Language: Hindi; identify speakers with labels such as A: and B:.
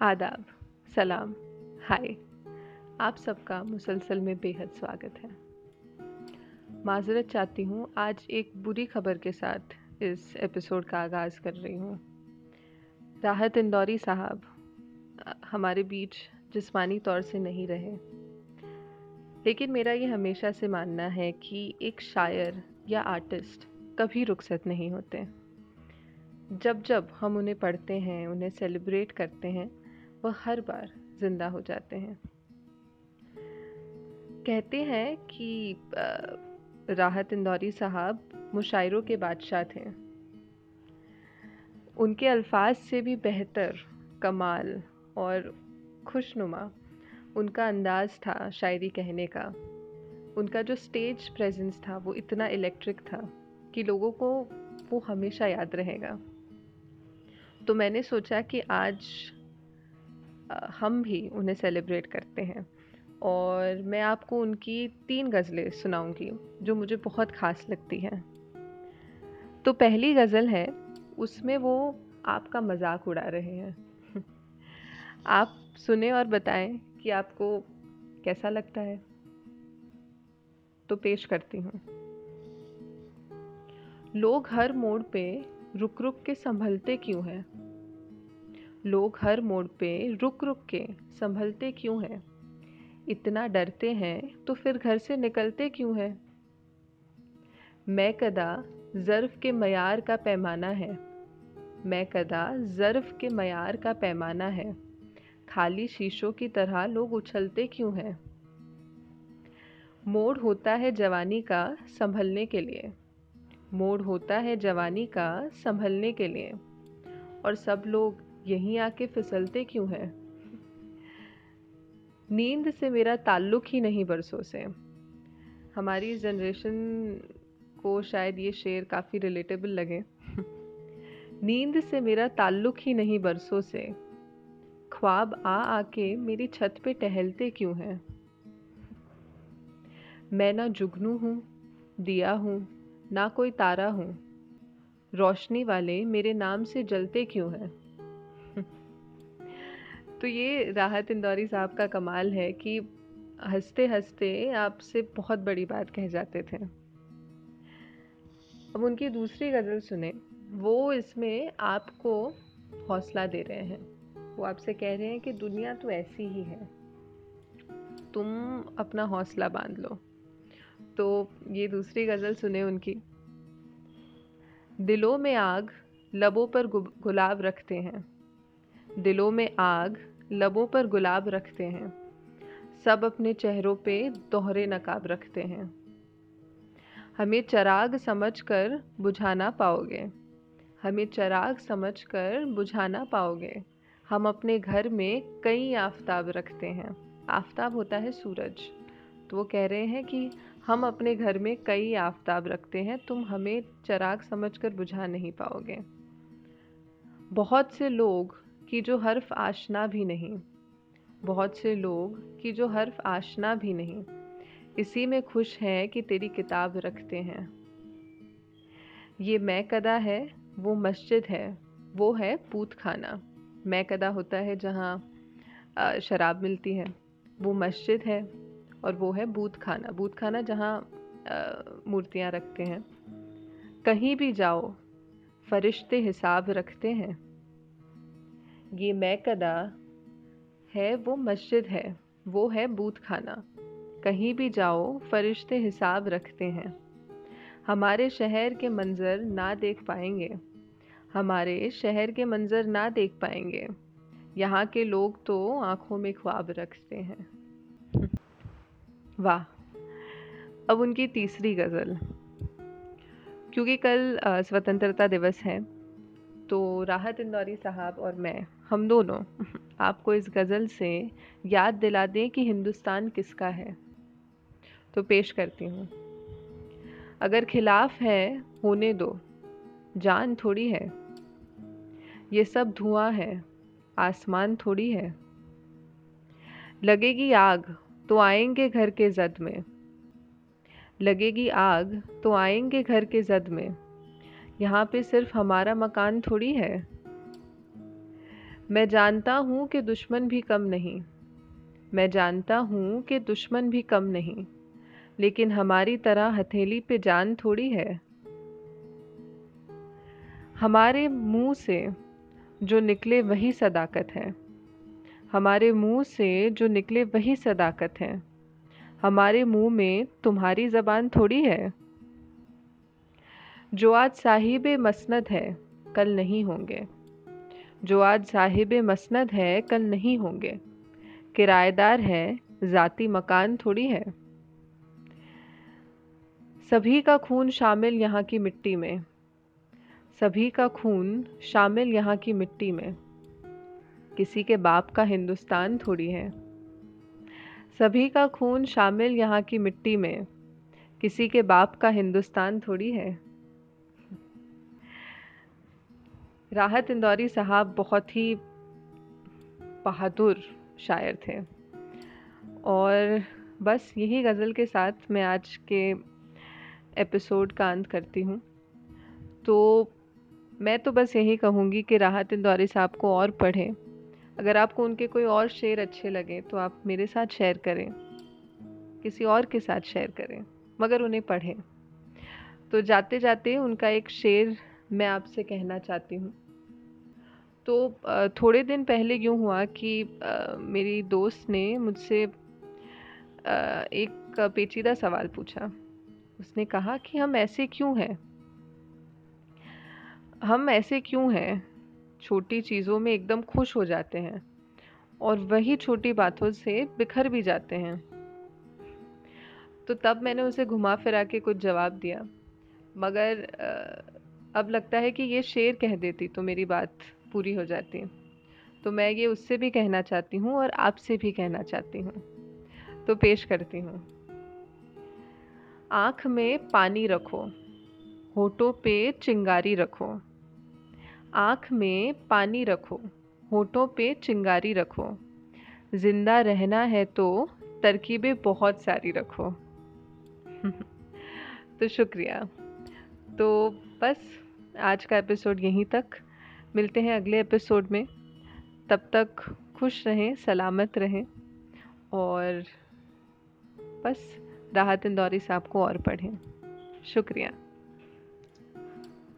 A: आदाब, सलाम, हाय। आप सबका मुसलसल में बेहद स्वागत है। माजरत चाहती हूँ आज एक बुरी खबर के साथ इस एपिसोड का आगाज़ कर रही हूँ। राहत इंदौरी साहब, हमारे बीच जिस्मानी तौर से नहीं रहे। लेकिन मेरा ये हमेशा से मानना है कि एक शायर या आर्टिस्ट कभी रुखसत नहीं होते। जब जब हम उन्हें पढ़ते हैं, उन्हें सेलिब्रेट करते हैं वह हर बार ज़िंदा हो जाते हैं। कहते हैं कि राहत इंदौरी साहब मुशायरों के बादशाह थे। उनके अल्फाज से भी बेहतर कमाल और खुशनुमा उनका अंदाज़ था शायरी कहने का। उनका जो स्टेज प्रेजेंस था वो इतना इलेक्ट्रिक था कि लोगों को वो हमेशा याद रहेगा। तो मैंने सोचा कि आज हम भी उन्हें सेलिब्रेट करते हैं। और मैं आपको उनकी तीन गज़लें सुनाऊँगी, जो मुझे बहुत ख़ास लगती हैं। तो पहली गज़ल है, उसमें वो आपका मज़ाक उड़ा रहे हैं। आप सुने और बताएँ कि आपको कैसा लगता है। तो पेश करती हूँ। लोग हर मोड़ पे रुक रुक के संभलते क्यों हैं? लोग हर मोड़ पे रुक रुक के संभलते क्यों हैं? इतना डरते हैं तो फिर घर से निकलते क्यों हैं? मैं कदा ज़र्फ़ के मैार का पैमाना है। मैं कदा ज़र्फ़ के मैार का पैमाना है। खाली शीशों की तरह लोग उछलते क्यों हैं? मोड़ होता है जवानी का संभलने के लिए। मोड़ होता है जवानी का संभलने के लिए। और सब लोग यहीं आके फिसलते क्यों हैं? नींद से मेरा ताल्लुक ही नहीं बरसों से। हमारी जनरेशन को शायद ये शेर काफ़ी रिलेटेबल लगे। नींद से मेरा ताल्लुक ही नहीं बरसों से। ख्वाब आ आके मेरी छत पे टहलते क्यों हैं? मैं ना जुगनू हूँ, दिया हूँ, ना कोई तारा हूँ। रोशनी वाले मेरे नाम से जलते क्यों हैं? तो ये राहत इंदौरी साहब का कमाल है कि हँसते हँसते आपसे बहुत बड़ी बात कह जाते थे। अब उनकी दूसरी गज़ल सुने। वो इसमें आपको हौसला दे रहे हैं। वो आपसे कह रहे हैं कि दुनिया तो ऐसी ही है। तुम अपना हौसला बाँध लो। तो ये दूसरी गज़ल सुने उनकी। दिलों में आग, लबों पर गुलाब रखते हैं। दिलों में आग, लबों पर गुलाब रखते हैं। सब अपने चेहरों पे दोहरे नकाब रखते हैं। हमें चराग समझकर बुझाना पाओगे। हमें चराग समझकर बुझाना पाओगे। हम अपने घर में कई आफताब रखते हैं। आफताब होता है सूरज। तो वो कह रहे हैं कि हम अपने घर में कई आफताब रखते हैं, तुम हमें चराग समझकर बुझा नहीं पाओगे। बहुत से लोग कि जो हर्फ आशना भी नहीं। बहुत से लोग कि जो हर्फ आशना भी नहीं। इसी में खुश हैं कि तेरी किताब रखते हैं। ये मैं कदा है, वो मस्जिद है, वो है पूत खाना मैं कदा होता है जहाँ शराब मिलती है। वो मस्जिद है और वो है बूत खाना बूत खाना जहाँ मूर्तियाँ रखते हैं। कहीं भी जाओ, फरिश्ते हिसाब रखते हैं। ये मैं कदा है वो मस्जिद है, वो है बूथ खाना कहीं भी जाओ, फरिश्ते हिसाब रखते हैं। हमारे शहर के मंज़र ना देख पाएँगे। हमारे शहर के मंज़र ना देख पाएँगे। यहाँ के लोग तो आँखों में ख्वाब रखते हैं। वाह, अब उनकी तीसरी गज़ल। क्योंकि कल स्वतंत्रता दिवस है तो राहत इंदौरी साहब और मैं, हम दोनों, आपको इस गज़ल से याद दिला दें कि हिंदुस्तान किसका है। तो पेश करती हूँ। अगर खिलाफ है, होने दो। जान थोड़ी है। ये सब धुआँ है। आसमान थोड़ी है। लगेगी आग तो आएँगे घर के जद में। लगेगी आग तो आएँगे घर के जद में। यहाँ पे सिर्फ़ हमारा मकान थोड़ी है। मैं जानता हूँ कि दुश्मन भी कम नहीं। मैं जानता हूँ कि दुश्मन भी कम नहीं, लेकिन हमारी तरह हथेली पे जान थोड़ी है। हमारे मुँह से जो निकले वही सदाकत है। हमारे मुँह से जो निकले वही सदाकत है। हमारे मुँह में तुम्हारी ज़बान थोड़ी है। जो आज साहिब मसनद है, कल नहीं होंगे। जो आज साहिब मसनद है, कल नहीं होंगे। किराएदार है, ज़ाती मकान थोड़ी है। सभी का खून शामिल यहाँ की मिट्टी में। सभी का खून शामिल यहाँ की मिट्टी में। किसी के बाप का हिंदुस्तान थोड़ी है। सभी का खून शामिल यहाँ की मिट्टी में। किसी के बाप का हिंदुस्तान थोड़ी है। राहत इंदौरी साहब बहुत ही बहादुर शायर थे। और बस यही गज़ल के साथ मैं आज के एपिसोड का अंत करती हूँ। तो मैं तो बस यही कहूँगी कि राहत इंदौरी साहब को और पढ़ें। अगर आपको उनके कोई और शेर अच्छे लगे तो आप मेरे साथ शेयर करें। किसी और के साथ शेयर करें, मगर उन्हें पढ़ें। तो जाते जाते उनका एक शेर मैं आपसे कहना चाहती हूँ। तो थोड़े दिन पहले यूँ हुआ कि मेरी दोस्त ने मुझसे एक पेचीदा सवाल पूछा। उसने कहा कि हम ऐसे क्यों हैं? हम ऐसे क्यों हैं? छोटी चीज़ों में एकदम खुश हो जाते हैं और वही छोटी बातों से बिखर भी जाते हैं। तो तब मैंने उसे घुमा फिरा के कुछ जवाब दिया। मगर अब लगता है कि ये शेर कह देती तो मेरी बात पूरी हो जाती। तो मैं ये उससे भी कहना चाहती हूँ और आपसे भी कहना चाहती हूँ। तो पेश करती हूँ। आँख में पानी रखो, होठों पे चिंगारी रखो। आँख में पानी रखो, होठों पे चिंगारी रखो। ज़िंदा रहना है तो तरकीबें बहुत सारी रखो। तो शुक्रिया। तो बस आज का एपिसोड यहीं तक। मिलते हैं अगले एपिसोड में। तब तक खुश रहें, सलामत रहें और बस राहत इंदौरी साहब को और पढ़ें। शुक्रिया।